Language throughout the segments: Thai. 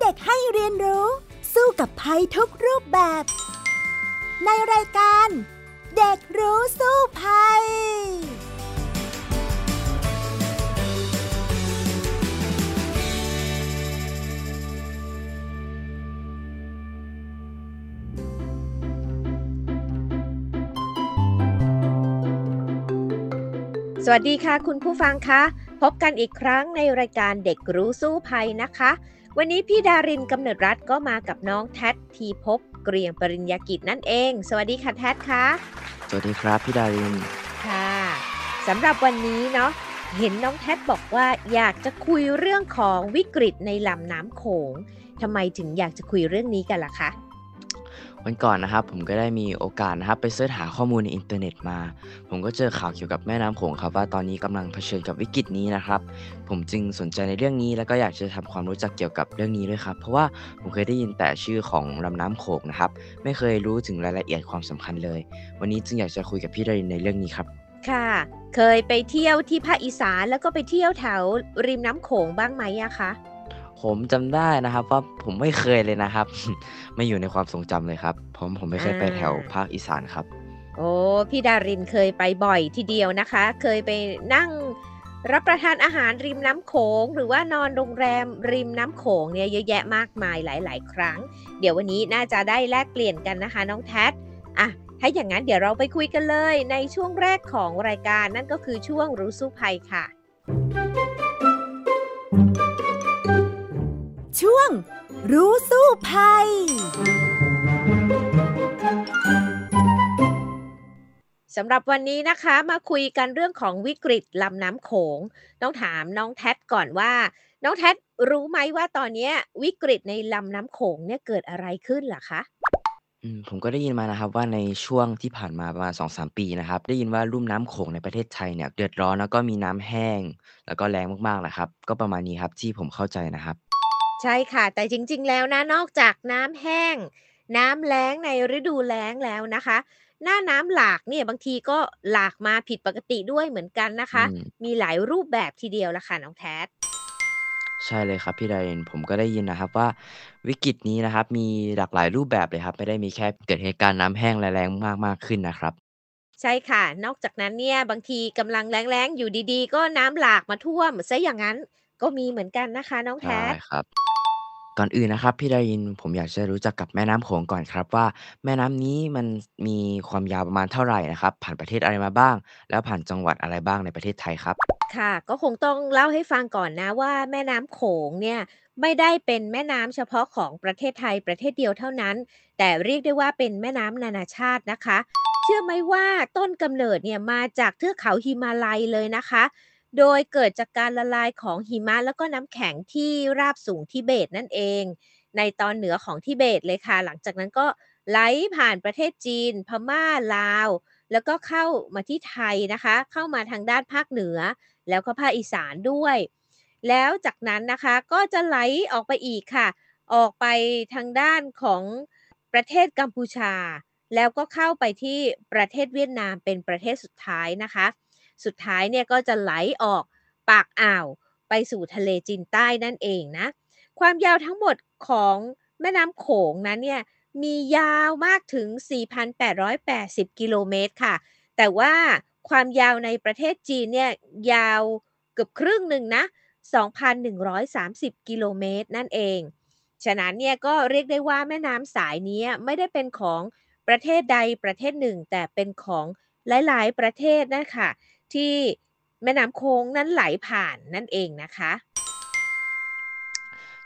เด็กให้เรียนรู้ สู้กับภัยทุกรูปแบบ ในรายการ เด็กรู้สู้ภัยสวัสดีค่ะคุณผู้ฟังคะ พบกันอีกครั้งในรายการเด็กรู้สู้ภัยนะคะ วันนี้พี่ดารินกำเนิดรัฐก็มากับน้องแท็ปธีภพ เกรียงปริญญากิจนั่นเอง สวัสดีค่ะแท็ปค่ะ สวัสดีครับพี่ดาริน ค่ะสำหรับวันนี้เนาะเห็นน้องแท็ปบอกว่าอยากจะคุยเรื่องของวิกฤตในลำน้ำโขงทำไมถึงอยากจะคุยเรื่องนี้กันล่ะคะ วันก่อนนะครับผมก็ได้มีโอกาสนะครับไป search หาข้อมูลในอินเทอร์เน็ตมา ผมก็เจอข่าวเกี่ยวกับแม่น้ำโขงครับว่าตอนนี้กำลังเผชิญกับวิกฤตนี้นะครับ ผมจึงสนใจในเรื่องนี้ แล้วก็อยากจะทำความรู้จักเกี่ยวกับเรื่องนี้ด้วยครับ เพราะว่าผมเคยได้ยินแต่ชื่อของลำน้ำโขงนะครับ ไม่เคยรู้ถึงรายละเอียดความสำคัญเลย วันนี้จึงอยากจะคุยกับพี่ดารินในเรื่องนี้ครับ ค่ะ เคยไปเที่ยวที่ภาคอีสานแล้วก็ไปเที่ยวแถวริมน้ำโขงบ้างไหมอะคะ ผมจำได้นะครับ ว่าผมไม่เคยเลยนะครับ ไม่อยู่ในความทรงจำเลยครับผมผมไม่เคยไปแถวภาคอีสานครับ โอ้พี่ดารินเคยไปบ่อยทีเดียวนะคะ เคยไปนั่งรับประทานอาหารริมน้ำโขง หรือว่านอนโรงแรมริมน้ำโขงเนี่ยเยอะแยะมากมายหลาย ๆ ครั้ง เดี๋ยววันนี้น่าจะได้แลกเปลี่ยนกันนะคะ น้องแท็อะถ้าอย่างนั้นเดี๋ยวเราไปคุยกันเลยในช่วงแรกของรายการนั่นก็คือช่วงรู้สู้ภัยค่ะ ช่วง รู้สู้ภัย สำหรับวันนี้นะคะ มาคุยกันเรื่องของวิกฤตลำน้ำโขง ต้องถามน้องแท็ก่อนว่า น้องแท็รู้ไหมว่าตอนเนี้ยวิกฤตในลำน้ำโขงเนี่ยเกิดอะไรขึ้นล่ะคะอืมผมก็ได้ยินมานะครับว่าในช่วงที่ผ่านมาประมาณ2-3ปีนะครับ ได้ยินว่าลุ่มน้ำโขงในประเทศไทยเนี่ยเดือดร้อนแล้วก็มีน้ำแห้ง แล้วก็แล้งมากๆแหละครับ ก็ประมาณนี้ครับที่ผมเข้าใจนะครับ ใช่ค่ะ แต่จริง ๆ แล้วนะ นอกจากน้ำแห้ง น้ำแล้งในฤดูแล้งแล้วนะคะ หน้าน้ำหลากเนี่ยบางทีก็หลากมาผิดปกติด้วยเหมือนกันนะคะ อืม มีหลายรูปแบบทีเดียวละค่ะน้องแท็ใช่เลยครับพี่ดารินผมก็ได้ยินนะครับว่าวิกฤตนี้นะครับ มีหลากหลายรูปแบบเลยครับ ไม่ได้มีแค่เกิดเหตุการณ์น้ำแห้งและแล้งมากๆขึ้นนะครับ ใช่ค่ะ นอกจากนั้นเนี่ยบางทีกำลังแล้งๆ อยู่ดีๆ ก็น้ำหลากมาท่วมซะอย่างนั้น ก็มีเหมือนกันนะคะน้องแท็ใช่ครับ ก่อนอื่นนะครับพี่ดารินผมอยากจะรู้จักกับแม่น้ำโขงก่อนครับว่า แม่น้ำนี้มันมีความยาวประมาณเท่าไหร่นะครับ ผ่านประเทศอะไรมาบ้าง แล้วผ่านจังหวัดอะไรบ้างในประเทศไทยครับ ค่ะ ก็คงต้องเล่าให้ฟังก่อนนะว่าแม่น้ำโขงเนี่ยไม่ได้เป็นแม่น้ำเฉพาะของประเทศไทยประเทศเดียวเท่านั้น แต่เรียกได้ว่าเป็นแม่น้ำนานาชาตินะคะ เชื่อไหมว่าต้นกำเนิดเนี่ยมาจากเทือกเขาหิมาลัยเลยนะคะ โดยเกิดจากการละลายของหิมะแล้วก็น้ำแข็งที่ราบสูงทิเบตนั่นเอง ในตอนเหนือของทิเบตเลยค่ะ หลังจากนั้นก็ไหลผ่านประเทศจีน พม่าลาว แล้วก็เข้ามาที่ไทยนะคะ เข้ามาทางด้านภาคเหนือ แล้วก็ภาคอีสานด้วย แล้วจากนั้นนะคะก็จะไหลออกไปอีกค่ะ ออกไปทางด้านของประเทศกัมพูชา แล้วก็เข้าไปที่ประเทศเวียดนามเป็นประเทศสุดท้ายนะคะ สุดท้ายเนี่ยก็จะไหลออกปากอ่าวไปสู่ทะเลจีนใต้นั่นเองนะ ความยาวทั้งหมดของแม่น้ำโขงนั้นเนี่ยมียาวมากถึง 4,880 กิโลเมตรค่ะ แต่ว่าความยาวในประเทศจีนเนี่ยยาวเกือบครึ่งหนึ่งนะ 2,130 กิโลเมตรนั่นเอง ฉะนั้นเนี่ยก็เรียกได้ว่าแม่น้ำสายนี้ไม่ได้เป็นของประเทศใดประเทศหนึ่ง แต่เป็นของหลาย ๆ ประเทศนะคะ ที่แม่น้ำโค้งนั้นไหลผ่านนั่นเองนะคะ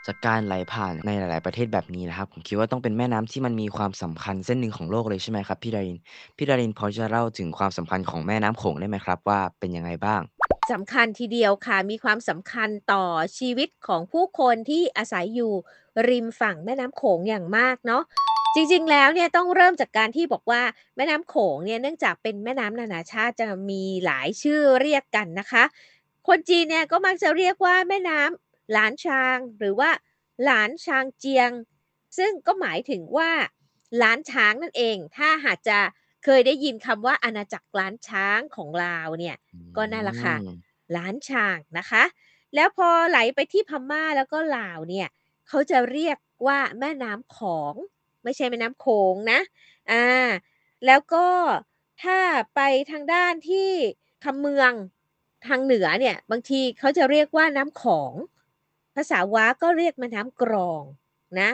จากการไหลผ่านในหลาย ๆ ประเทศแบบนี้นะครับ ผมคิดว่าต้องเป็นแม่น้ำที่มันมีความสำคัญเส้นหนึ่งของโลกเลยใช่ไหมครับพี่ดารินพี่ดารินพอจะเล่าถึงความสำคัญของแม่น้ำโขงได้ไหมครับ ว่าเป็นยังไงบ้าง?สำคัญทีเดียวค่ะ มีความสำคัญต่อชีวิตของผู้คนที่อาศัยอยู่ริมฝั่งแม่น้ำโขงอย่างมากเนาะ จริงๆ แล้วเนี่ยต้องเริ่มจากการที่บอกว่าแม่น้ำโขงเนี่ยเนื่องจากเป็นแม่น้ำนานาชาติจะมีหลายชื่อเรียกกันนะคะ คนจีนเนี่ยก็มักจะเรียกว่าแม่น้ำหลานชาง หรือว่า หลานชางเจียง ซึ่งก็หมายถึงว่าหลานช้างนั่นเอง ถ้าหากจะเคยได้ยินคำว่าอาณาจักรล้านช้างของลาวเนี่ยก็นั่นละค่ะมล้านช้างนะคะ แล้วพอไหลไปที่พม่าแล้วก็ลาวเนี่ยเขาจะเรียกว่าแม่น้ำของ ไม่ใช่แม่น้ำโขงนะอ่าแล้วก็ถ้าไปทางด้านที่คำเมืองทางเหนือเนี่ยบางทีเขาจะเรียกว่าน้ำของ ภาษาว้าก็เรียกแม่น้ำกรองนะ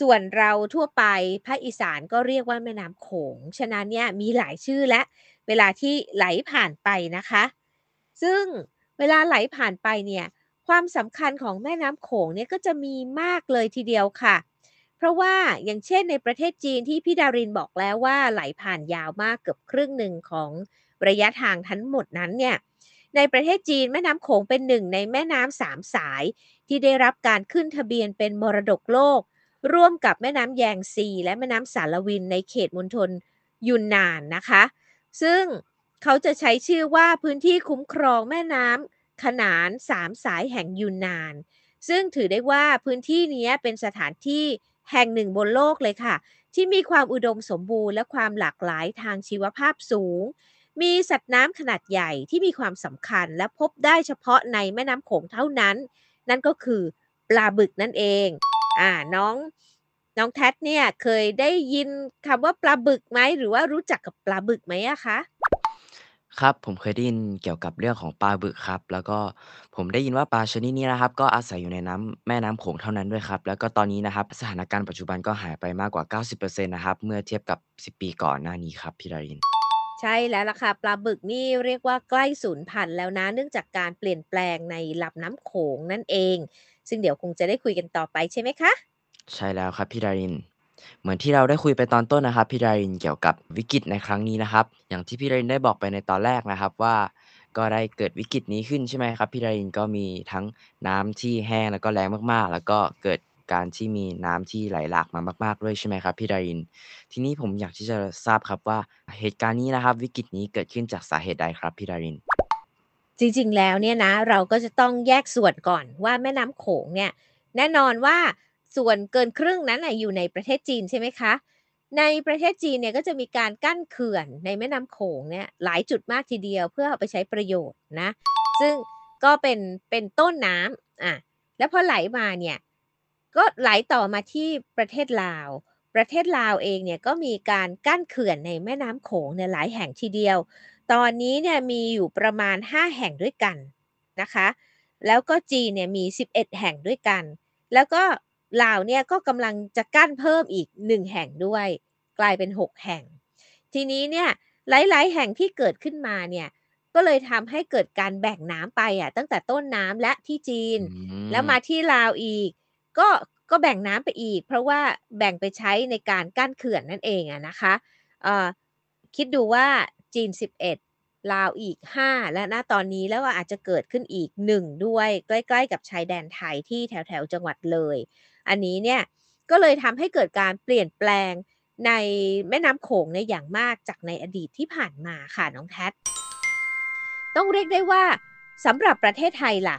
ส่วนเราทั่วไปภาคอีสานก็เรียกว่าแม่น้ำโขง ฉะนั้นเนี่ยมีหลายชื่อและ เวลาที่ไหลผ่านไปนะคะ ซึ่งเวลาไหลผ่านไปเนี่ยความสำคัญของแม่น้ำโขงเนี่ยก็จะมีมากเลยทีเดียวค่ะ เพราะว่าอย่างเช่นในประเทศจีนที่พี่ดารินบอกแล้วว่าไหลผ่านยาวมากเกือบครึ่งหนึ่งของระยะทางทั้งหมดนั้นเนี่ยในประเทศจีนแม่น้ำโขงเป็นหนึ่งในแม่น้ำสามสาย ที่ได้รับการขึ้นทะเบียนเป็นมรดกโลก ร่วมกับแม่น้ำแยงซี และแม่น้ำสารวินในเขตมณฑลยุนนานนะคะ ซึ่งเขาจะใช้ชื่อว่าพื้นที่คุ้มครองแม่น้ำขนานสามสายแห่งยุนนาน ซึ่งถือได้ว่าพื้นที่นี้เป็นสถานที่ แห่งหนึ่งบนโลกเลยค่ะ ที่มีความอุดมสมบูรณ์และความหลากหลายทางชีวภาพสูง มีสัตว์น้ำขนาดใหญ่ที่มีความสำคัญและพบได้เฉพาะในแม่น้ำโขงเท่านั้น นั่นก็คือปลาบึกนั่นเอง อ่าน้องน้องแท็เนี่ยเคยได้ยินคำว่าปลาบึกไหมหรือว่ารู้จักกับปลาบึกไหมอะคะ ครับ ผมเคยได้ยินเกี่ยวกับเรื่องของปลาบึกครับ แล้วก็ผมได้ยินว่าปลาชนิดนี้นะครับ ก็อาศัยอยู่ในน้ำแม่น้ำโขงเท่านั้นด้วยครับ แล้วก็ตอนนี้นะครับ สถานการณ์ปัจจุบันก็หายไปมากกว่า 90%นะครับ เมื่อเทียบกับ 10 ปีก่อนหน้านี้ครับพี่ดาริน ใช่แล้วล่ะค่ะปลาบึกนี่เรียกว่าใกล้สูญพันธุ์แล้วนะ เนื่องจากการเปลี่ยนแปลงในลำน้ำโขงนั่นเอง ซึ่งเดี๋ยวคงจะได้คุยกันต่อไปใช่ไหมคะ ใช่แล้วครับพี่ดาริน เหมือนที่เราได้คุยไปตอนต้นนะครับพี่ดารินเกี่ยวกับวิกฤตในครั้งนี้นะครับ อย่างที่พี่ดารินได้บอกไปในตอนแรกนะครับว่า ก็ได้เกิดวิกฤตนี้ขึ้นใช่ไหมครับพี่ดารินก็มีทั้งน้ำที่แห้งแล้วก็แรงมากๆ แล้วก็เกิดการที่มีน้ำที่ไหลหลากมามาก ๆด้วยใช่ไหมครับพี่ดาริน ทีนี้ผมอยากที่จะทราบครับว่าเหตุการณ์นี้นะครับ วิกฤตนี้เกิดขึ้นจากสาเหตุใดครับพี่ดาริน จริงๆแล้วเนี่ยนะเราก็จะต้องแยกส่วนก่อนว่าแม่น้ำโขงเนี่ยแน่นอนว่า ส่วนเกินครึ่งนั้นอยู่ในประเทศจีนใช่ไหมคะ ในประเทศจีนเนี่ยก็จะมีการกั้นเขื่อนในแม่น้ำโขงเนี่ยหลายจุดมากทีเดียวเพื่อเอาไปใช้ประโยชน์นะ ซึ่งก็เป็นเป็นต้นน้ำอะแล้วพอไหลมาเนี่ยก็ไหลต่อมาที่ประเทศลาว ประเทศลาวเองเนี่ยก็มีการกั้นเขื่อนในแม่น้ำโขงเนี่ยหลายแห่งทีเดียว ตอนนี้เนี่ยมีอยู่ประมาณ 5 แห่งด้วยกันนะคะ แล้วก็จีนเนี่ยมี 11 แห่งด้วยกัน แล้วก็ ลาวเนี่ยก็กำลังจะกั้นเพิ่มอีก 1 แห่งด้วย กลายเป็น 6 แห่ง ทีนี้เนี่ยหลาย ๆ แห่งที่เกิดขึ้นมาเนี่ยก็เลยทำให้เกิดการแบ่งน้ำไปอะตั้งแต่ต้นน้ำและที่จีนอืมแล้วมาที่ลาวอีก ก็ก็แบ่งน้ำไปอีก เพราะว่าแบ่งไปใช้ในการกั้นเขื่อนนั่นเองอะนะคะเอ่อคิดดูว่าจีน 11 ลาวอีก 5 และณตอนนี้แล้วก็อาจจะเกิดขึ้นอีก 1 ด้วย ใกล้ ๆ กับชายแดนไทยที่แถว ๆ จังหวัดเลย อันนี้เนี่ยก็เลยทำให้เกิดการเปลี่ยนแปลงในแม่น้ำโขงในอย่างมากจากในอดีตที่ผ่านมาค่ะน้องแท็ดต้องเรียกได้ว่าสำหรับประเทศไทยล่ะ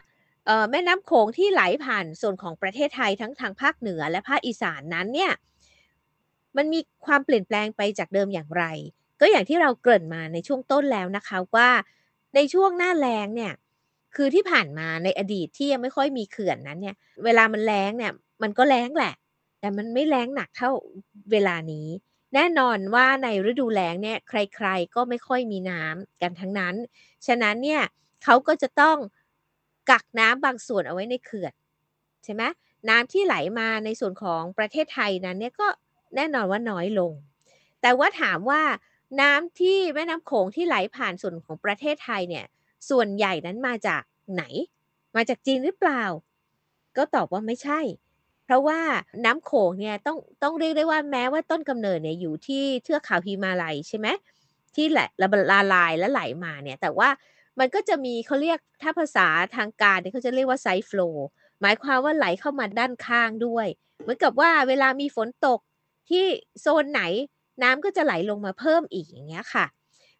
แม่น้ำโขงที่ไหลผ่านส่วนของประเทศไทยทั้งทางภาคเหนือและภาคอีสานนั้นเนี่ยมันมีความเปลี่ยนแปลงไปจากเดิมอย่างไร ก็อย่างที่เราเกริ่นมาในช่วงต้นแล้วนะคะว่า ในช่วงหน้าแล้งเนี่ยคือที่ผ่านมาในอดีตที่ยังไม่ค่อยมีเขื่อนนั้นเนี่ยเวลามันแล้งเนี่ย มันก็แล้งแหละ แต่มันไม่แล้งหนักเท่าเวลานี้ แน่นอนว่าในฤดูแล้งเนี่ยใครๆก็ไม่ค่อยมีน้ำกันทั้งนั้น ฉะนั้นเนี่ยเขาก็จะต้องกักน้ำบางส่วนเอาไว้ในเขื่อนใช่ไหมน้ำที่ไหลมาในส่วนของประเทศไทยนั้นเนี่ยก็แน่นอนว่าน้อยลง แต่ว่าถามว่าน้ำที่แม่น้ำโขงที่ไหลผ่านส่วนของประเทศไทยเนี่ย ส่วนใหญ่นั้นมาจากไหน มาจากจีนหรือเปล่า ก็ตอบว่าไม่ใช่เราะว่าน้ำโขงเนี่ยต้องต้องเรียกได้ว่าแม้ว่าต้นกำเนิดเนี่ยอยู่ที่เทือกเขาฮิมาลัยใช่ไหมที่แหละละละลายและไหลมาเนี่ย แต่ว่ามันก็จะมีเขาเรียกถ้าภาษาทางการเนี่ยเขาจะเรียกว่าไซโฟลหมายความว่าไหลเข้ามาด้านข้างด้วย เหมือนกับว่าเวลามีฝนตกที่โซนไหนน้ำก็จะไหลลงมาเพิ่มอีกอย่างเงี้ยค่ะ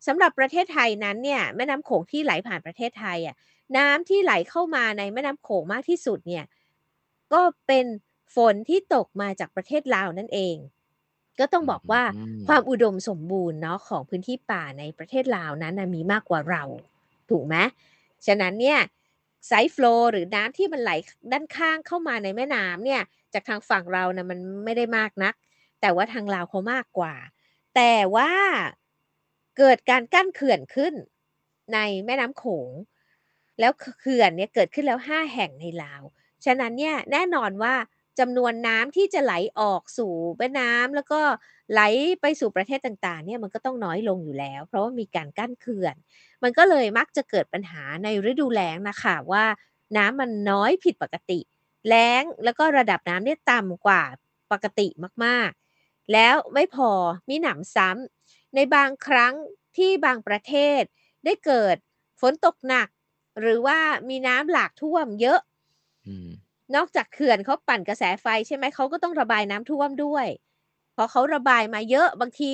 สำหรับประเทศไทยนั้นเนี่ยแม่น้ำโขงที่ไหลผ่านประเทศไทยอะน้ำที่ไหลเข้ามาในแม่น้ำโขงมากที่สุดเนี่ยก็เป็น ฝนที่ตกมาจากประเทศลาวนั่นเอง ก็ต้องบอกว่าอืมความอุดมสมบูรณ์เนาะของพื้นที่ป่าในประเทศลาวนั้นนะมีมากกว่าเรา ถูกไหมฉะนั้นเนี่ยไซด์โฟลหรือน้ำที่มันไหลด้านข้างเข้ามาในแม่น้ำเนี่ยจากทางฝั่งเรานะมันไม่ได้มากนัก แต่ว่าทางลาวเขามากกว่า แต่ว่าเกิดการกั้นเขื่อนขึ้นในแม่น้ำโขง แล้วเขื่อนเนี่ยเกิดขึ้นแล้วห้าแห่งในลาว ฉะนั้นเนี่ยแน่นอนว่า จำนวนน้ำที่จะไหลออกสู่แม่น้ำแล้วก็ไหลไปสู่ประเทศต่างๆเนี่ยมันก็ต้องน้อยลงอยู่แล้ว เพราะว่ามีการกั้นเขื่อน มันก็เลยมักจะเกิดปัญหาในฤดูแล้งนะคะว่าน้ำมันน้อยผิดปกติ แล้งแล้วก็ระดับน้ำเนี่ยต่ำกว่าปกติมากๆ แล้วไม่พอมีหนำซ้ำในบางครั้งที่บางประเทศได้เกิดฝนตกหนัก หรือว่ามีน้ำหลากท่วมเยอะ นอกจากเขื่อนเขาปั่นกระแสไฟใช่ไหมเขาก็ต้องระบายน้ำท่วมด้วยพอเขาระบายมาเยอะบางที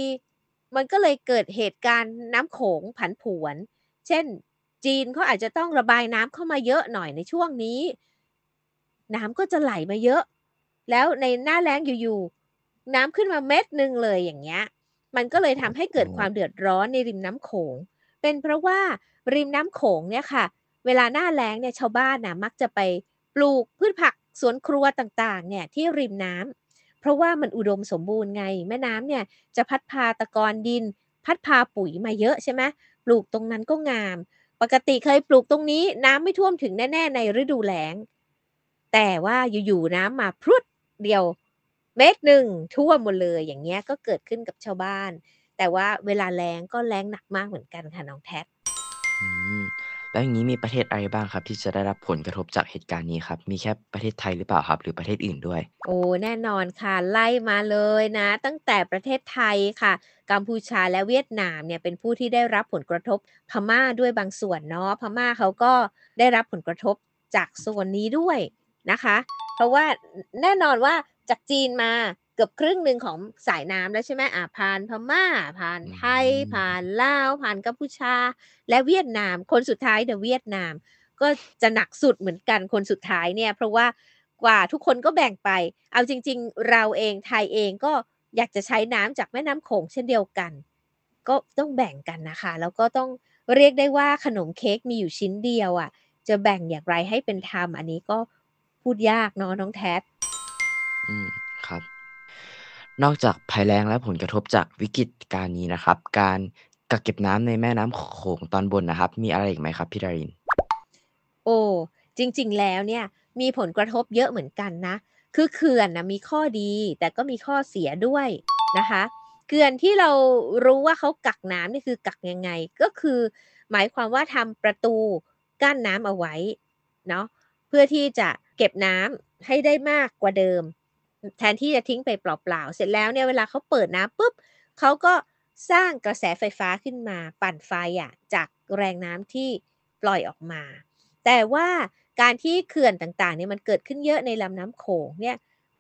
มันก็เลยเกิดเหตุการณ์น้ำโขงผันผวน เช่น จีนเขาอาจจะต้องระบายน้ำเข้ามาเยอะหน่อยในช่วงนี้ น้ำก็จะไหลมาเยอะ แล้วในหน้าแล้งอยู่ๆน้ำขึ้นมาเม็ดหนึ่งเลยอย่างเงี้ย มันก็เลยทำให้เกิดความเดือดร้อนในริมน้ำโขง เป็นเพราะว่าริมน้ำโขงเนี่ยค่ะ เวลาหน้าแล้งเนี่ยชาวบ้านนะมักจะไป ลูกพืชผักสวนครัวต่างๆเนี่ยที่ริมน้ำเพราะว่ามันอุดมสมบูรณ์ไง แม่น้ำเนี่ยจะพัดพาตะกอนดิน พัดพาปุ๋ยมาเยอะใช่ไหมปลูกตรงนั้นก็งาม ปกติเคยปลูกตรงนี้น้ำไม่ท่วมถึงแน่ ๆ ในฤดูแล้ง แต่ว่าอยู่ๆน้ำมาพรุดเดียวเม็ดหนึ่งท่วมหมดเลยอย่างเงี้ยก็เกิดขึ้นกับชาวบ้าน แต่ว่าเวลาแล้งก็แล้งหนักมากเหมือนกันค่ะน้องแท็ แล้วอย่างนี้มีประเทศอะไรบ้างครับ ที่จะได้รับผลกระทบจากเหตุการณ์นี้ครับ มีแค่ประเทศไทยหรือเปล่าครับ หรือประเทศอื่นด้วย โอ้แน่นอนค่ะ ไล่มาเลยนะ ตั้งแต่ประเทศไทยค่ะ กัมพูชาและเวียดนามเนี่ยเป็นผู้ที่ได้รับผลกระทบพม่าด้วยบางส่วนเนาะพม่าเขาก็ได้รับผลกระทบจากส่วนนี้ด้วยนะคะ เพราะว่าแน่นอนว่าจากจีนมา เกือบครึ่งหนึ่งของสายน้ำแล้วใช่ไหมอ่าผ่านพม่า ผ่านไทย ผ่านลาว ผ่านกัมพูชา และเวียดนาม คนสุดท้ายเดเวียดนาม ก็จะหนักสุดเหมือนกันคนสุดท้ายเนี่ย เพราะว่ากว่าทุกคนก็แบ่งไป เอาจริง ๆ เราเองไทยเองก็อยากจะใช้น้ำจากแม่น้ำโขงเช่นเดียวกัน ก็ต้องแบ่งกันนะคะ แล้วก็ต้องเรียกได้ว่าขนมเค้กมีอยู่ชิ้นเดียวอะ่ะ จะแบ่งอย่างไรให้เป็นธรรมอันนี้ก็พูดยากเนาะน้องแท็อืมครับ นอกจากภัยแล้งและผลกระทบจากวิกฤตการณ์นี้นะครับ การกักเก็บน้ำในแม่น้ำโขงตอนบนนะครับ มีอะไรอีกไหมครับพี่ดาริน โอ้ จริงๆ แล้วเนี่ยมีผลกระทบเยอะเหมือนกันนะ คือเขื่อนนะมีข้อดีแต่ก็มีข้อเสียด้วยนะคะ เขื่อนที่เรารู้ว่าเขากักน้ำนี่คือกักยังไง ก็คือหมายความว่าทำประตูกั้นน้ำเอาไว้เนาะเพื่อที่จะเก็บน้ำให้ได้มากกว่าเดิม แทนที่จะทิ้งไปเปล่าๆ เสร็จแล้วเนี่ยเวลาเขาเปิดน้ำปุ๊บเขาก็สร้างกระแสไฟฟ้าขึ้นมาปั่นไฟอะจากแรงน้ำที่ปล่อยออกมา แต่ว่าการที่เขื่อนต่างๆเนี่ยมันเกิดขึ้นเยอะในลำน้ำโขงเนี่ย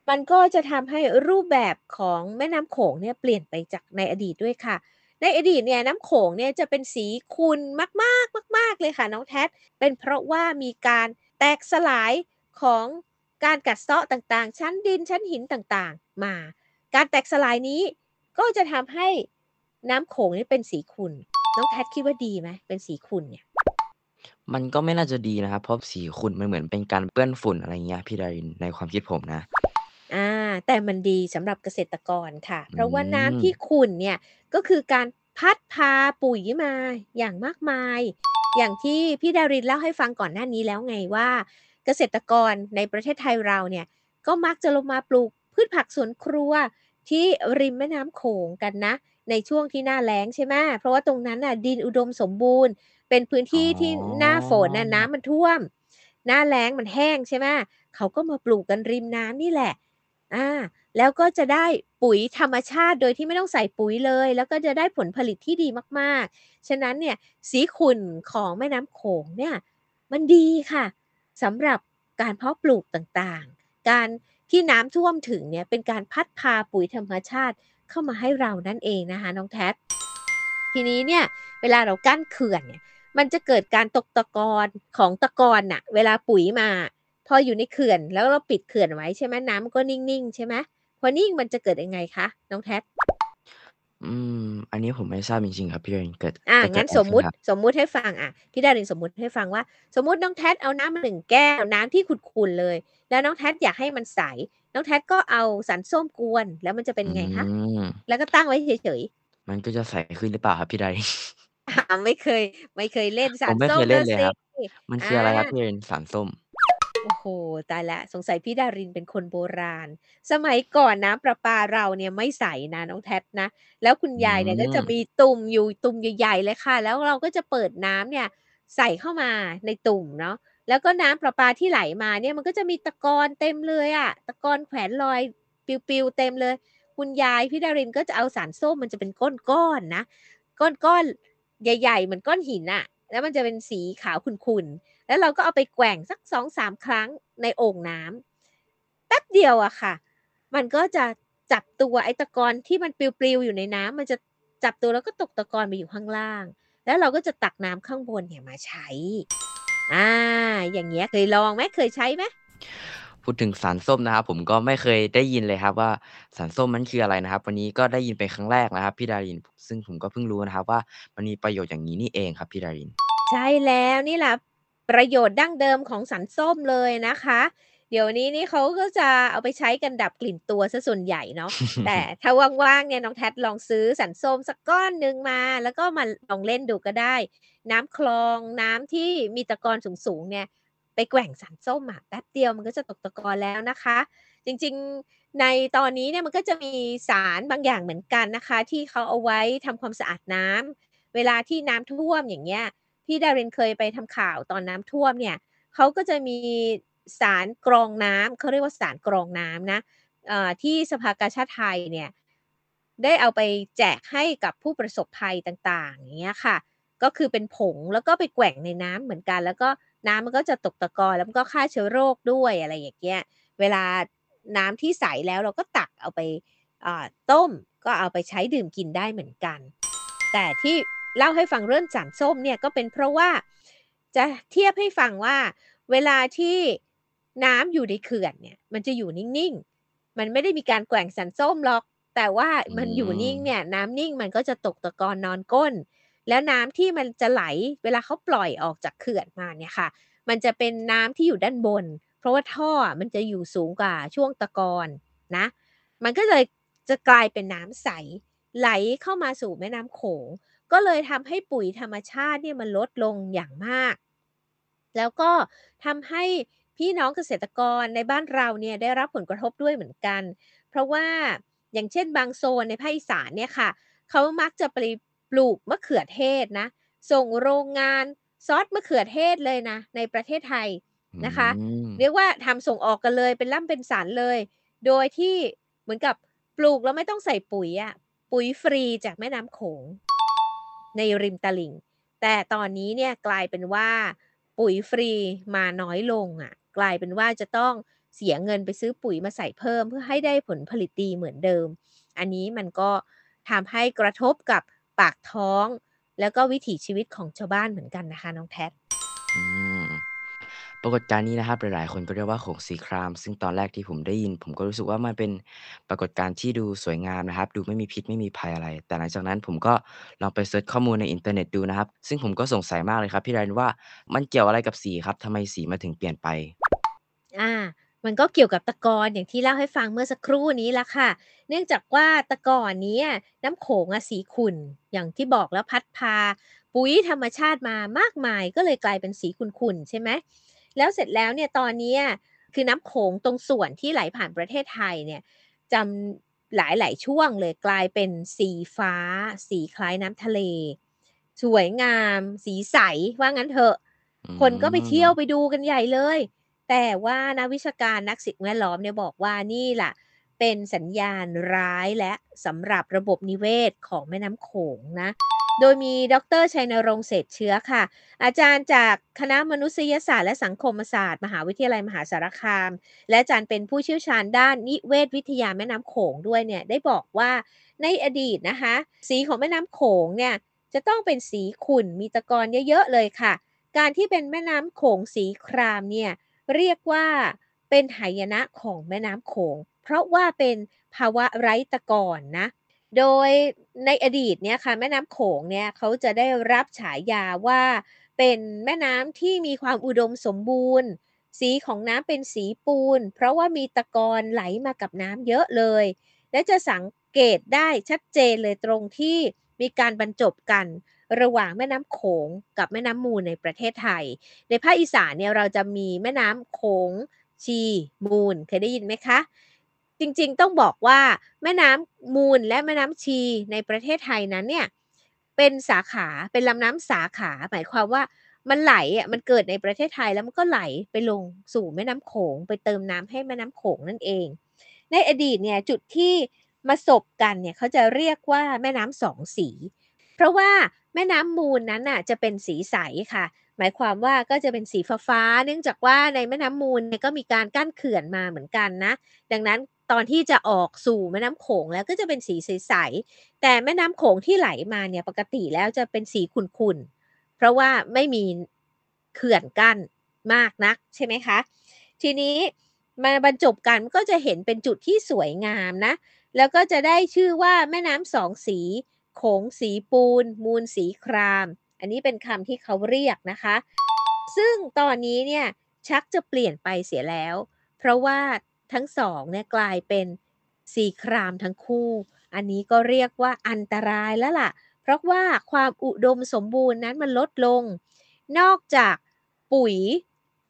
มันก็จะทำให้รูปแบบของแม่น้ำโขงเนี่ยเปลี่ยนไปจากในอดีตด้วยค่ะ ในอดีตเนี่ยน้ำโขงเนี่ยจะเป็นสีขุ่นมากๆมาก ๆเลยค่ะน้องแท็เป็นเพราะว่ามีการแตกสลายของ การกัดเซาะต่างๆ ชั้นดินชั้นหินต่างๆ มา การแตกสลายนี้ก็จะทำให้น้ำโขงนี่เป็นสีขุ่นน้องแพทคิดว่าดีไหมเป็นสีขุ่นเนี่ย มันก็ไม่น่าจะดีนะครับ เพราะสีขุ่นมันเหมือนเป็นการเปื้อนฝุ่นอะไรเงี้ยพี่ดารินในความคิดผมนะอ่าแต่มันดีสำหรับเกษตรกรค่ะ เพราะว่าน้ำที่ขุ่นเนี่ยก็คือการพัดพาปุ๋ยมาอย่างมากมาย อย่างที่พี่ดารินเล่าให้ฟังก่อนหน้านี้แล้วไงว่า เกษตรกรในประเทศไทยเราเนี่ยก็มักจะลงมาปลูกพืชผักสวนครัวที่ริมแม่น้ำโขงกันนะ ในช่วงที่หน้าแล้งใช่ไหมเพราะว่าตรงนั้นน่ะดินอุดมสมบูรณ์ เป็นพื้นที่ที่หน้าฝนน่ะน้ำมันท่วม หน้าแล้งมันแห้งใช่ไหมเขาก็มาปลูกกันริมน้ำนี่แหละอ่าแล้วก็จะได้ปุ๋ยธรรมชาติโดยที่ไม่ต้องใส่ปุ๋ยเลย แล้วก็จะได้ผลผลิตที่ดีมากๆ ฉะนั้นเนี่ยสีขุ่นของแม่น้ำโขงเนี่ยมันดีค่ะ สำหรับการเพาะปลูกต่างๆ การที่น้ำท่วมถึงเนี่ยเป็นการพัดพาปุ๋ยธรรมชาติเข้ามาให้เรานั่นเองนะคะน้องแท็ทีนี้เนี่ยเวลาเรากั้นเขื่อนเนี่ยมันจะเกิดการตกตะกอนของตะกอนน่ะเวลาปุ๋ยมา พออยู่ในเขื่อนแล้วเราปิดเขื่อนไว้ใช่ไหมน้ำก็นิ่งๆใช่ไหมพอนิ่งมันจะเกิดยังไงคะน้องแท็ อืม อันนี้ผมไม่ทราบจริง ๆ ครับพี่ดารินเกิดอาจะเกงิั้ดนอะไรขสมึ้มุตินครับ?สมมุติให้ฟังอะพี่ดารินสมมุติให้ฟังว่า สมมุติน้องแทดเอาน้ำมา1แก้วน้ำที่ขุ่นๆเลย แล้วน้องแทดอยากให้มันใส น้องแทดก็เอาสารส้มกวนแล้วมันจะเป็นอืไงคะ?ม แล้วก็ตั้งไว้เฉยๆมันก็จะใสขึ้นหรือเปล่าครับพี่ดาริน?อาไม่เคย ไม่เคยเล่นสผารสมไม่เ้คยเลมแล่้วสนเลยคิรับ มันอคืออะไรครับาพี่ดารินสารส้ม? โอ้โฮตายแล้วสงสัยพี่ดารินเป็นคนโบราณ สมัยก่อนน้ำประปาเราเนี่ยไม่ใสนะน้องแทดนะ แล้วคุณอืยายเนี่ยก็จะมมีตุ่มอยู่ตุ่มใหญ่ๆเลยค่ะ แล้วเราก็จะเปิดน้ำเนี่ยใส่เข้ามาในตุ่มเนาะ แล้วก็น้ำประปาที่ไหลมาเนี่ยมันก็จะมีตะกอนเต็มเลยอะตะกอนแขวนลอยปลิวๆเต็มเลย คุณยายพี่ดารินก็จะเอาสารส้มมันจะเป็นก้อนๆนะก้อนๆใหญ่ ๆ เหมือนก้อนหินน่ะแล้วมันจะเป็นสีขาวขุ่นๆ แล้วเราก็เอาไปแกว่งสัก2-3ครั้งในโอ่งน้ำแป๊บเดียวอะค่ะ มันก็จะจับตัวไอ้ตะกอนที่มันปลิวๆอยู่ในน้ำมันจะจับตัวแล้วก็ตกตะกอนไปอยู่ข้างล่าง แล้วเราก็จะตักน้ำข้างบนเนี่ยมาใช้อาอย่างเงี้ยเคยลองไหมเคยใช้ไหม?พูดถึงสารส้มนะครับ ผมก็ไม่เคยได้ยินเลยครับ ว่าสารส้มนั้นคืออะไรนะครับ วันนี้ก็ได้ยินเป็นครั้งแรกนะครับพี่ดาริน ซึ่งผมก็เพิ่งรู้นะครับ ว่ามันมีประโยชน์อย่างงี้นี่เองครับพี่ดาริน ใช่แล้วนี่แหละ ประโยชน์ดั้งเดิมของสารส้มเลยนะคะ เดี๋ยวนี้นี่เขาก็จะเอาไปใช้กันดับกลิ่นตัวเสียส่วนใหญ่เนาะแต่ถ้าว่างๆเนี่ยน้องแทดลองซื้อสารส้มสักก้อนหนึ่งมา แล้วก็มาลองเล่นดูก็ได้ น้ำคลองน้ำที่มีตะกอนสูงๆเนี่ยไปแกว่งสารส้มอะแป๊บเดียวมันก็จะตกตะกอนแล้วนะคะ จริงๆในตอนนี้เนี่ยมันก็จะมีสารบางอย่างเหมือนกันนะคะ ที่เขาเอาไว้ทำความสะอาดน้ำเวลาที่น้ำท่วมอย่างเงี้ย พี่ดารินเคยไปทำข่าวตอนน้ำท่วมเนี่ยเขาก็จะมีสารกรองน้ำเขาเรียกว่าสารกรองน้ำนะที่สภากาชาดไทยเนี่ยได้เอาไปแจกให้กับผู้ประสบภัยต่างๆอย่างเงี้ยค่ะ ก็คือเป็นผงแล้วก็ไปแกว่งในน้ำเหมือนกัน แล้วก็น้ำมันก็จะตกตะกอนแล้วมันก็ฆ่าเชื้อโรคด้วยอะไรอย่างเงี้ยเวลาน้ำที่ใสแล้วเราก็ตักเอาไปต้มก็เอาไปใช้ดื่มกินได้เหมือนกัน แต่ที่ เล่าให้ฟังเรื่องสารส้มเนี่ยก็เป็นเพราะว่าจะเทียบให้ฟังว่าเวลาที่น้ำอยู่ในเขื่อนเนี่ยมันจะอยู่นิ่งๆ มันไม่ได้มีการแกว่งสารส้มหรอก แต่ว่ามันอยู่นิ่งเนี่ยน้ำนิ่งมันก็จะตกตะกอนนอนก้น แล้วน้ำที่มันจะไหลเวลาเขาปล่อยออกจากเขื่อนมาเนี่ยค่ะ มันจะเป็นน้ำที่อยู่ด้านบน เพราะว่าท่อมันจะอยู่สูงกว่าช่วงตะกอนนะ มันก็เลยจะกลายเป็นน้ำใสไหลเข้ามาสู่แม่น้ำโขง ก็เลยทำให้ปุ๋ยธรรมชาติเนี่ยมันลดลงอย่างมาก แล้วก็ทำให้พี่น้องเกษตรกรในบ้านเราเนี่ยได้รับผลกระทบด้วยเหมือนกัน เพราะว่าอย่างเช่นบางโซนในภาคอีสานเนี่ยค่ะเขามักจะไปปลูกมะเขือเทศนะ ส่งโรงงานซอสมะเขือเทศเลยนะ ในประเทศไทยอืนะคะ เรีมยกว่าทำส่งออกกันเลยเป็นล่ำเป็นสันเลย โดยที่เหมือนกับปลูกแล้วไม่ต้องใส่ปุ๋ยอะปุ๋ยฟรีจากแม่น้ำโขง ในริมตลิ่ง แต่ตอนนี้เนี่ยกลายเป็นว่าปุ๋ยฟรีมาน้อยลงอะกลายเป็นว่าจะต้องเสียเงินไปซื้อปุ๋ยมาใส่เพิ่มเพื่อให้ได้ผลผลิตดีเหมือนเดิม อันนี้มันก็ทำให้กระทบกับปากท้อง แล้วก็วิถีชีวิตของชาวบ้านเหมือนกันนะคะน้องแท็ป ปรากฏการณ์นี้นะครับ หลาย ๆ คนก็เรียกว่าโขงสีคราม ซึ่งตอนแรกที่ผมได้ยิน ผมก็รู้สึกว่ามันเป็นปรากฏการณ์ที่ดูสวยงามนะครับ ดูไม่มีพิษไม่มีภัยอะไร แต่หลังจากนั้นผมก็ลองไป search ข้อมูลในอินเทอร์เน็ตดูนะครับ ซึ่งผมก็สงสัยมากเลยครับพี่ดารินว่ามันเกี่ยวอะไรกับสีครับทำไมสีมันถึงเปลี่ยนไป?อ่า มันก็เกี่ยวกับตะกอนอย่างที่เล่าให้ฟังเมื่อสักครู่นี้ละค่ะ เนื่องจากว่าต่ก่อนเนี้น้ำโขงอะสีขุ่น อย่างที่บอกแล้วพัดพา ปุ๋ยธรรมชาติมามากมายก็เลยกลายเป็นสีขุ่นๆใช่ไหม แล้วเสร็จแล้วเนี่ยตอนเนี้ยคือน้ำโขงตรงส่วนที่ไหลผ่านประเทศไทยเนี่ยจำหลาย ๆ ช่วงเลยกลายเป็นสีฟ้า สีคล้ายน้ำทะเล สวยงาม สีใสว่างั้นเถอะอืคนก็ไปเที่ยวมไปดูกันใหญ่เลย แต่ว่านักวิชาการนักสิ่งแวดล้อมเนี่ยบอกว่านี่ล่ะ เป็นสัญญาณร้ายแล้วสำหรับระบบนิเวศของแม่น้ำโขงนะ โดยมีดร.ชัยนรงเศรษเชื้อค่ะ อาจารย์จากคณะมนุษยศาสตร์และสังคมศาสตร์ มหาวิทยาลัยมหาสารคาม และอาจารย์เป็นผู้เชี่ยวชาญด้านนิเวศวิทยาแม่น้ำโขงด้วยเนี่ยได้บอกว่าในอดีตนะคะ สีของแม่น้ำโขงเนี่ยจะต้องเป็นสีขุ่นมีตะกอนเยอะๆเลยค่ะ การที่เป็นแม่น้ำโขงสีครามเนี่ยเรียกว่าเป็นหายนะของแม่น้ำโขง เพราะว่าเป็นภาวะไร้ตะกอนนะ โดยในอดีตเนี่ยค่ะแม่น้ำโขงเนี่ยเขาจะได้รับฉายาว่าเป็นแม่น้ำที่มีความอุดมสมบูรณ์ สีของน้ำเป็นสีปูน เพราะว่ามีตะกอนไหลมากับน้ำเยอะเลย และจะสังเกตได้ชัดเจนเลยตรงที่มีการบรรจบกันระหว่างแม่น้ำโขงกับแม่น้ำมูลในประเทศไทย ในภาคอีสานเนี่ยเราจะมีแม่น้ำโขงชีมูลเคยได้ยินไหมคะ จริงๆ ต้องบอกว่าแม่น้ำมูลและแม่น้ำชีในประเทศไทยนั้นเนี่ยเป็นสาขาเป็นลำน้ำสาขา หมายความว่ามันไหลอะมันเกิดในประเทศไทยแล้วมันก็ไหลไปลงสู่แม่น้ำโขง ไปเติมน้ำให้แม่น้ำโขงนั่นเอง ในอดีตเนี่ยจุดที่มาสบกันเนี่ยเขาจะเรียกว่าแม่น้ำสองสี เพราะว่าแม่น้ำมูลนั้นน่ะจะเป็นสีใสค่ะ หมายความว่าก็จะเป็นสีฟ้าเนื่องจากว่าในแม่น้ำมูลเนี่ยก็มีการกั้นเขื่อนมาเหมือนกันนะ ดังนั้น ตอนที่จะออกสู่แม่น้ำโขงแล้วก็จะเป็นสีใสๆแต่แม่น้ำโขงที่ไหลมาเนี่ยปกติแล้วจะเป็นสีขุ่นๆเพราะว่าไม่มีเขื่อนกั้นมากนักใช่ไหมคะทีนี้มาบรรจบกันก็จะเห็นเป็นจุดที่สวยงามนะ แล้วก็จะได้ชื่อว่าแม่น้ำสองสี โขงสีปูน มูลสีคราม อันนี้เป็นคำที่เขาเรียกนะคะ ซึ่งตอนนี้เนี่ยชักจะเปลี่ยนไปเสียแล้ว เพราะว่า ทั้งสองเนี่ยกลายเป็นสีครามทั้งคู่ อันนี้ก็เรียกว่าอันตรายแล้วล่ะ เพราะว่าความอุดมสมบูรณ์นั้นมันลดลง นอกจากปุ๋ย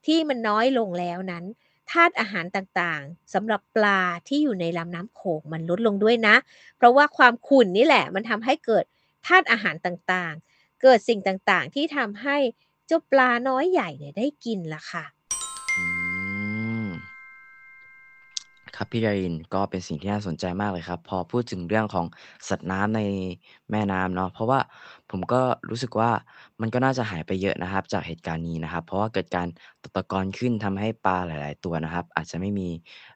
ที่มันน้อยลงแล้วนั้นธาตุอาหารต่างๆสำหรับปลาที่อยู่ในลำน้ำโขงมันลดลงด้วยนะ เพราะว่าความขุ่นนี่แหละมันทำให้เกิดธาตุอาหารต่างๆ เกิดสิ่งต่างๆ ที่ทำให้เจ้าปลาน้อยใหญ่เนี่ยได้กินล่ะค่ะ ครับพี่ดารินก็เป็นสิ่งที่น่าสนใจมากเลยครับ พอพูดถึงเรื่องของสัตว์น้ำในแม่น้ำเนาะเพราะว่าผมก็รู้สึกว่ามันก็น่าจะหายไปเยอะนะครับ จากเหตุการณ์นี้นะครับ เพราะว่าเกิดการตกตะกอนขึ้นทำให้ปลาหลาย ๆ ตัวนะครับ อาจจะไม่มี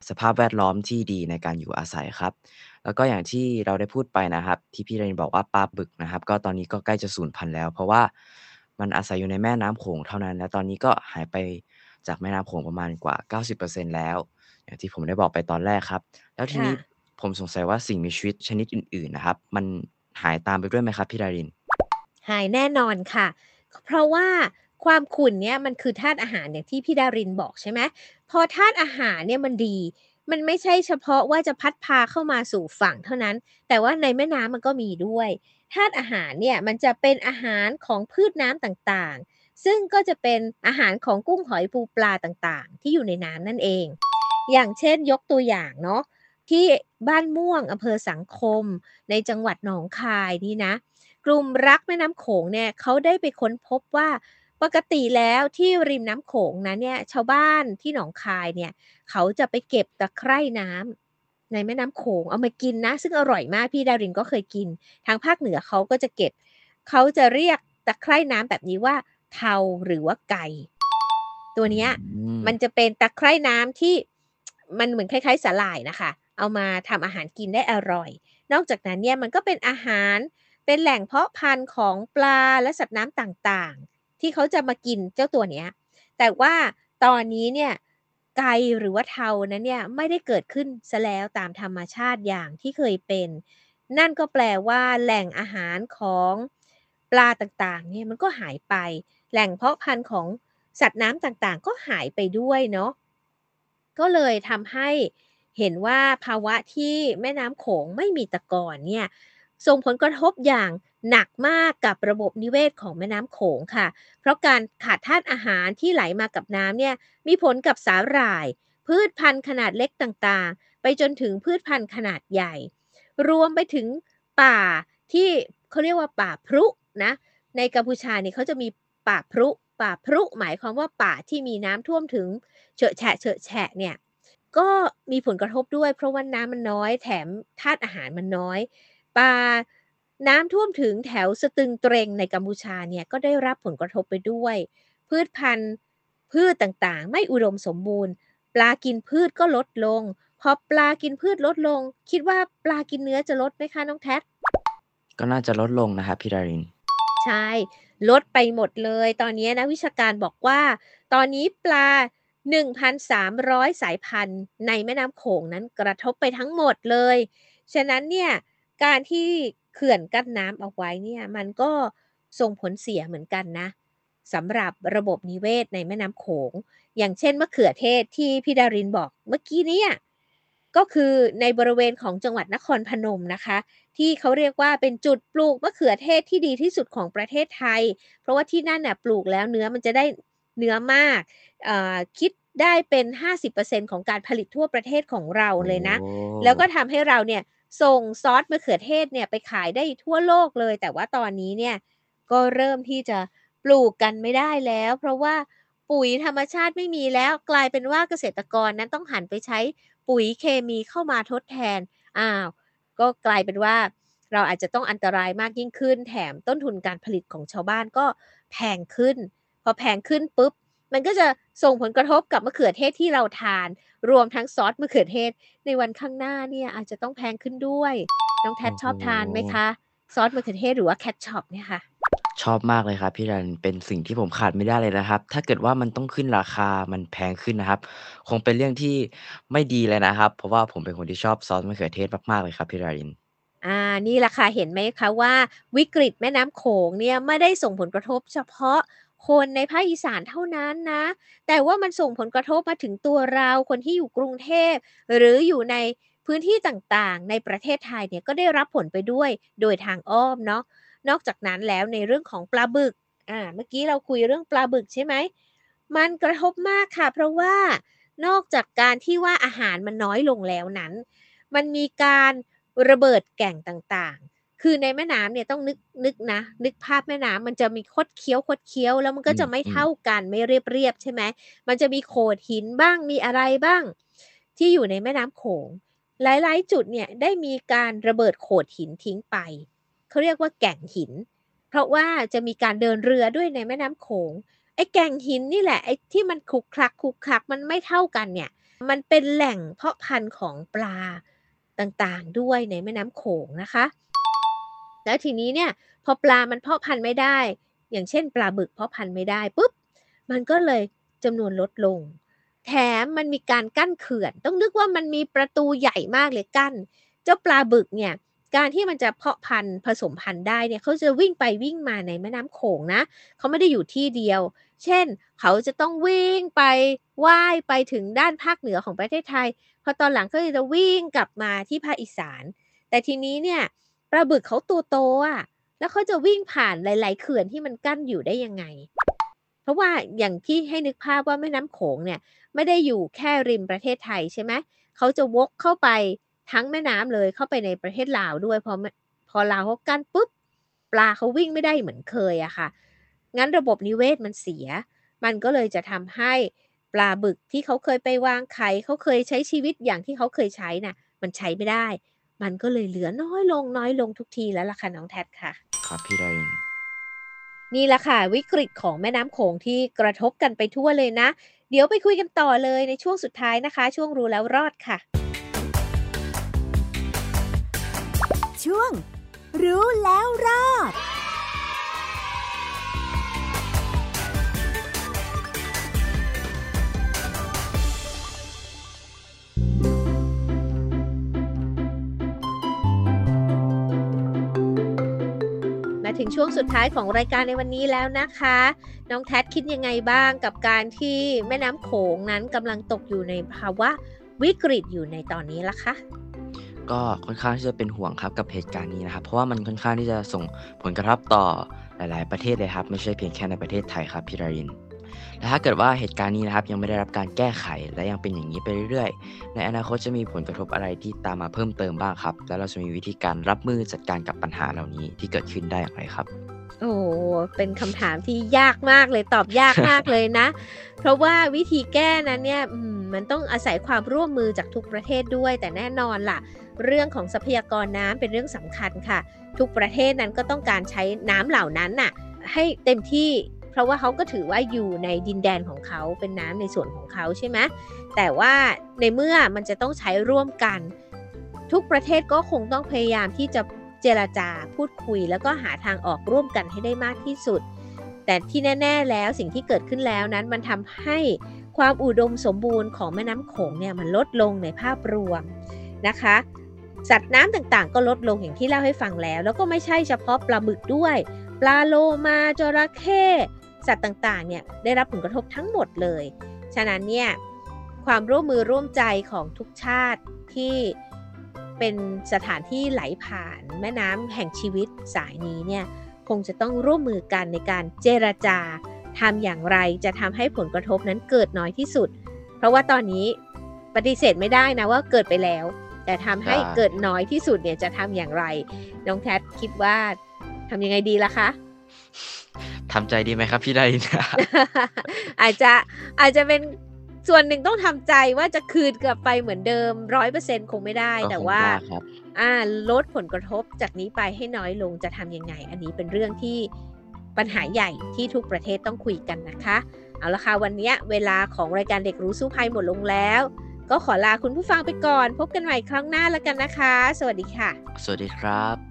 สภาพแวดล้อมที่ดีในการอยู่อาศัยครับ แล้วก็อย่างที่เราได้พูดไปนะครับ ที่พี่ดารินบอกว่าปลาบึกนะครับ ก็ตอนนี้ก็ใกล้จะสูญพันธุ์แล้ว เพราะว่ามันอาศัยอยู่ในแม่น้ำโขงเท่านั้น และตอนนี้ก็หายไปจากแม่น้ำโขงประมาณกว่า 90%แล้ว อย่างที่ผมได้บอกไปตอนแรกครับ แล้วทีค่ะ นี้ผมสงสัยว่าสิ่งมีชีวิตชนิดอื่นๆนะครับ มันหายตามไปด้วยไหมครับพี่ดาริน?หายแน่นอนค่ะ เพราะว่าความขุ่นเนี่ยมันคือธาตุอาหารอย่างที่พี่ดารินบอกใช่ไหมพอธาตุอาหารเนี่ยมันดี มันไม่ใช่เฉพาะว่าจะพัดพาเข้ามาสู่ฝั่งเท่านั้น แต่ว่าในแม่น้ำมันก็มีด้วยธาตุอาหารเนี่ยมันจะเป็นอาหารของพืชน้ำต่างๆ ซึ่งก็จะเป็นอาหารของกุ้งหอยปูปลาต่างๆ ที่อยู่ในน้ำนั่นเอง อย่างเช่นยกตัวอย่างเนาะที่บ้านม่วงอำเภอสังคม ในจังหวัดหนองคายนี่นะ กลุ่มรักแม่น้ำโขงเนี่ยเขาได้ไปค้นพบว่าปกติแล้วที่ริมน้ำโขงนั้นเนี่ยชาวบ้านที่หนองคายเนี่ยเขาจะไปเก็บตะไคร่น้ำในแม่น้ำโขงเอามากินนะ ซึ่งอร่อยมากพี่ดารินก็เคยกิน ทางภาคเหนือเขาก็จะเก็บ เขาจะเรียกตะไคร่น้ำแบบนี้ว่าเทาหรือว่าไก่ ตัวเนี้ยอืมมันจะเป็นตะไคร่น้ำที่ มันเหมือนคล้ายๆสาหร่ายนะคะ เอามาทำอาหารกินได้อร่อย นอกจากนั้นเนี่ยมันก็เป็นอาหารเป็นแหล่งเพาะพันธุ์ของปลาและสัตว์น้ำต่างๆ ที่เขาจะมากินเจ้าตัวเนี้ย แต่ว่าตอนนี้เนี่ยไก่หรือว่าเทานั้นเนี่ยไม่ได้เกิดขึ้นเสียแล้วตามธรรมชาติอย่างที่เคยเป็น นั่นก็แปลว่าแหล่งอาหารของปลาต่างๆเนี่ยมันก็หายไป แหล่งเพาะพันธุ์ของสัตว์น้ำต่างๆ ก็หายไปด้วยเนาะ ก็เลยทำให้เห็นว่าภาวะที่แม่น้ำโขงไม่มีตะกอนเนี่ยส่งผลกระทบอย่างหนักมากกับระบบนิเวศของแม่น้ำโขงค่ะ เพราะการขาดธาตุอาหารที่ไหลมากับน้ำเนี่ยมีผลกับสาหร่าย พืชพันธุ์ขนาดเล็กต่างๆ ไปจนถึงพืชพันธุ์ขนาดใหญ่ รวมไปถึงป่าที่เขาเรียกว่าป่าพรุนะ ในกัมพูชาเนี่ยเขาจะมีป่าพรุ ป่าพรุหมายความว่าป่าที่มีน้ำท่วมถึงเฉอะแฉะๆเนี่ยก็มีผลกระทบด้วย เพราะว่าน้ำมันน้อย แถมธาตุอาหารมันน้อยป่าน้ำท่วมถึงแถวสตึงเตรงในกัมพูชาเนี่ยก็ได้รับผลกระทบไปด้วย พืชพันธุ์พืชต่างๆ ไม่อุดมสมบูรณ์ ปลากินพืชก็ลดลง พอปลากินพืชลดลง คิดว่าปลากินเนื้อจะลดไหมคะน้องแท็?ก็น่าจะลดลงนะครับพี่ดาริน ใช่ ลดไปหมดเลย ตอนนี้นักวิชาการบอกว่า ตอนนี้ปลา 1,300 สายพันธุ์ในแม่น้ำโขงนั้นกระทบไปทั้งหมดเลย ฉะนั้นเนี่ยการที่เขื่อนกั้นน้ำเอาไว้เนี่ยมันก็ส่งผลเสียเหมือนกันนะสำหรับระบบนิเวศในแม่น้ำโขง อย่างเช่นมะเขือเทศที่พี่ดารินบอกเมื่อกี้นี้ก็คือในบริเวณของจังหวัดนครพนมนะคะ ที่เขาเรียกว่าเป็นจุดปลูกมะเขือเทศที่ดีที่สุดของประเทศไทย เพราะว่าที่นั่นน่ะปลูกแล้วเนื้อมันจะได้เนื้อมาก คิดได้เป็น 50%ของการผลิตทั่วประเทศของเราเลยนะ แล้วก็ทำให้เราเนี่ยส่งซอสมะเขือเทศเนี่ยไปขายได้ทั่วโลกเลย แต่ว่าตอนนี้เนี่ยก็เริ่มที่จะปลูกกันไม่ได้แล้ว เพราะว่าปุ๋ยธรรมชาติไม่มีแล้ว กลายเป็นว่าเกษตรกรนั้นต้องหันไปใช้ปุ๋ยเคมีเข้ามาทดแทนอ้าว ก็กลายเป็นว่าเราอาจจะต้องอันตรายมากยิ่งขึ้น แถมต้นทุนการผลิตของชาวบ้านก็แพงขึ้น พอแพงขึ้นปุ๊บ มันก็จะส่งผลกระทบกับมะเขือเทศที่เราทาน รวมทั้งซอสมะเขือเทศ ในวันข้างหน้าเนี่ยอาจจะต้องแพงขึ้นด้วย น้องแท็ปชอบทานไหมคะ ซอสมะเขือเทศหรือว่า ketchup เนี่ยค่ะ ชอบมากเลยครับพี่ดาริน เป็นสิ่งที่ผมขาดไม่ได้เลยนะครับ ถ้าเกิดว่ามันต้องขึ้นราคา มันแพงขึ้นนะครับ คงเป็นเรื่องที่ไม่ดีเลยนะครับ เพราะว่าผมเป็นคนที่ชอบซอสมะเขือเทศมาก ๆ เลยครับพี่ดารินอ่า นี่แหละค่ะ เห็นไหมคะว่าวิกฤตแม่น้ำโขงเนี่ยไม่ได้ส่งผลกระทบเฉพาะคนในภาคอีสานเท่านั้นนะ แต่ว่ามันส่งผลกระทบมาถึงตัวเราคนที่อยู่กรุงเทพหรืออยู่ใน พื้นที่ต่างๆ ในประเทศไทยเนี่ยก็ได้รับผลไปด้วยโดยทางอ้อมเนาะนอกจากนั้นแล้วในเรื่องของปลาบึกอ่าเมื่อกี้เราคุยเรื่องปลาบึกใช่ไหมมันกระทบมากค่ะ เพราะว่านอกจากการที่ว่าอาหารมันน้อยลงแล้วนั้น มันมีการระเบิดแก่งต่างๆ คือในแม่น้ำเนี่ยต้องนึกนึกนะ นึกภาพแม่น้ำมันจะมีคดเคี้ยวคดเคี้ยวแล้วมันก็จะไม่เท่ากันไม่เรียบเรียบใช่ไหมมันจะมีโขดหินบ้างมีอะไรบ้าง ที่อยู่ในแม่น้ำโขง หลายๆ จุดเนี่ยได้มีการระเบิดโขดหินทิ้งไป เขาเรียกว่าแก่งหิน เพราะว่าจะมีการเดินเรือด้วยในแม่น้ำโขงไอ้แก่งหินนี่แหละไอ้ที่มันคลุกคลักคลุกคลักมันไม่เท่ากันเนี่ยมันเป็นแหล่งเพาะพันธุ์ของปลาต่างๆ ด้วยในแม่น้ำโขงนะคะ แล้วทีนี้เนี่ยพอปลามันเพาะพันธุ์ไม่ได้ อย่างเช่น ปลาบึกเพาะพันธุ์ไม่ได้ปุ๊บมันก็เลยจำนวนลดลง แถมมันมีการกั้นเขื่อน ต้องนึกว่ามันมีประตูใหญ่มากเลยกั้น เจ้าปลาบึกเนี่ยการที่มันจะเพาะพันธุ์ผสมพันธุ์ได้เนี่ยเขาจะวิ่งไปวิ่งมาในแม่น้ำโขงนะเขาไม่ได้อยู่ที่เดียว เช่น เขาจะต้องวิ่งไปว่ายไปถึงด้านภาคเหนือของประเทศไทย พอตอนหลังก็จะวิ่งกลับมาที่ภาคอีสาน แต่ทีนี้เนี่ยปลาบึกเขาตัวโตอะแล้วเขาจะวิ่งผ่านหลาย ๆ เขื่อนที่มันกั้นอยู่ได้ยังไง ราะว่าอย่างที่ให้นึกภาพว่าแม่น้ำโขงเนี่ยไม่ได้อยู่แค่ริมประเทศไทยใช่ไหมเขาจะวกเข้าไปทั้งแม่น้ำเลยเข้าไปในประเทศลาวด้วยพอพอลาวเขากั้นปุ๊บปลาเขาวิ่งไม่ได้เหมือนเคยอะค่ะ งั้นระบบนิเวศมันเสีย มันก็เลยจะทำให้ปลาบึกที่เขาเคยไปวางไข่เขาเคยใช้ชีวิตอย่างที่เขาเคยใช้น่ะ มันใช้ไม่ได้ มันก็เลยเหลือน้อยลงน้อยลงทุกทีแล้วล่ะค่ะน้องแท็ค่ะ ครับพี่ดาริน นี่แหละค่ะวิกฤตของแม่น้ำโขงที่กระทบกันไปทั่วเลยนะ เดี๋ยวไปคุยกันต่อเลยในช่วงสุดท้ายนะคะ ช่วงรู้แล้วรอดค่ะ ช่วง รู้แล้วรอด ถึงช่วงสุดท้ายของรายการในวันนี้แล้วนะคะ น้องแท็คิดยังไงบ้างกับการที่แม่น้ำโขงนั้นกำลังตกอยู่ในภาวะวิกฤตอยู่ในตอนนี้ล่ะคะก็ค่อนข้างที่จะเป็นห่วงครับกับเหตุการณ์นี้นะครับ เพราะว่ามันค่อนข้างที่จะส่งผลกระทบต่อหลาย ๆ ประเทศเลยครับ ไม่ใช่เพียงแค่ในประเทศไทยครับพี่ราริน และถ้าเกิดว่าเหตุการณ์นี้นะครับยังไม่ได้รับการแก้ไขและยังเป็นอย่างนี้ไปเรื่อยๆ ในอนาคตจะมีผลกระทบอะไรที่ตามมาเพิ่มเติมบ้างครับ แล้วเราจะมีวิธีการรับมือจัดการกับปัญหาเหล่านี้ที่เกิดขึ้นได้อย่างไรครับโอ้เป็นคำถามที่ยากมากเลยตอบยากมากเลยนะ เพราะว่าวิธีแก้นั้นเนี่ยมันต้องอาศัยความร่วมมือจากทุกประเทศด้วย แต่แน่นอนล่ะ เรื่องของทรัพยากรน้ำเป็นเรื่องสำคัญค่ะ ทุกประเทศนั้นก็ต้องการใช้น้ำเหล่านั้นน่ะ ให้เต็มที่ เพราะว่าเขาก็ถือว่าอยู่ในดินแดนของเขาเป็นน้ำในส่วนของเขาใช่ไหมแต่ว่าในเมื่อมันจะต้องใช้ร่วมกัน ทุกประเทศก็คงต้องพยายามที่จะเจราจาพูดคุย แล้วก็หาทางออกร่วมกันให้ได้มากที่สุด แต่ที่แน่ ๆ แล้วสิ่งที่เกิดขึ้นแล้วนั้นมันทำให้ความอุดมสมบูรณ์ของแม่น้ำโขงเนี่ยมันลดลงในภาพรวมนะคะ สัตว์น้ำต่างๆ ก็ลดลงอย่างที่เล่าให้ฟังแล้ว แล้วก็ไม่ใช่เฉพาะปลาบึกด้วย ปลาโลมาจระเข้ สัตว์ต่างๆเนี่ยได้รับผลกระทบทั้งหมดเลย ฉะนั้นเนี่ยความร่วมมือร่วมใจของทุกชาติที่เป็นสถานที่ไหลผ่านแม่น้ำแห่งชีวิตสายนี้เนี่ยคงจะต้องร่วมมือกันในการเจรจาทำอย่างไรจะทำให้ผลกระทบนั้นเกิดน้อยที่สุด เพราะว่าตอนนี้ปฏิเสธไม่ได้นะว่าเกิดไปแล้ว แต่ทำให้เกิดน้อยที่สุดเนี่ยจะทำอย่างไร น้องแคทคิดว่าทำยังไงดีล่ะคะ ทำใจดีไหมครับพี่ดารินอาจจะอาจจะเป็นส่วนหนึ่งต้องทำใจว่าจะคืนกลับไปเหมือนเดิมร้อยเปอร์เซ็นคงไม่ได้ก็แต่คงว่ายากครับอ่าลดผลกระทบจากนี้ไปให้น้อยลงจะทำยังไง อันนี้เป็นเรื่องที่ปัญหาใหญ่ที่ทุกประเทศต้องคุยกันนะคะ เอาละค่ะวันนี้เวลาของรายการเด็กรู้สู้ภัยหมดลงแล้ว ก็ขอลาคุณผู้ฟังไปก่อน พบกันใหม่ครั้งหน้าแล้วกันนะคะ สวัสดีค่ะ สวัสดีครับ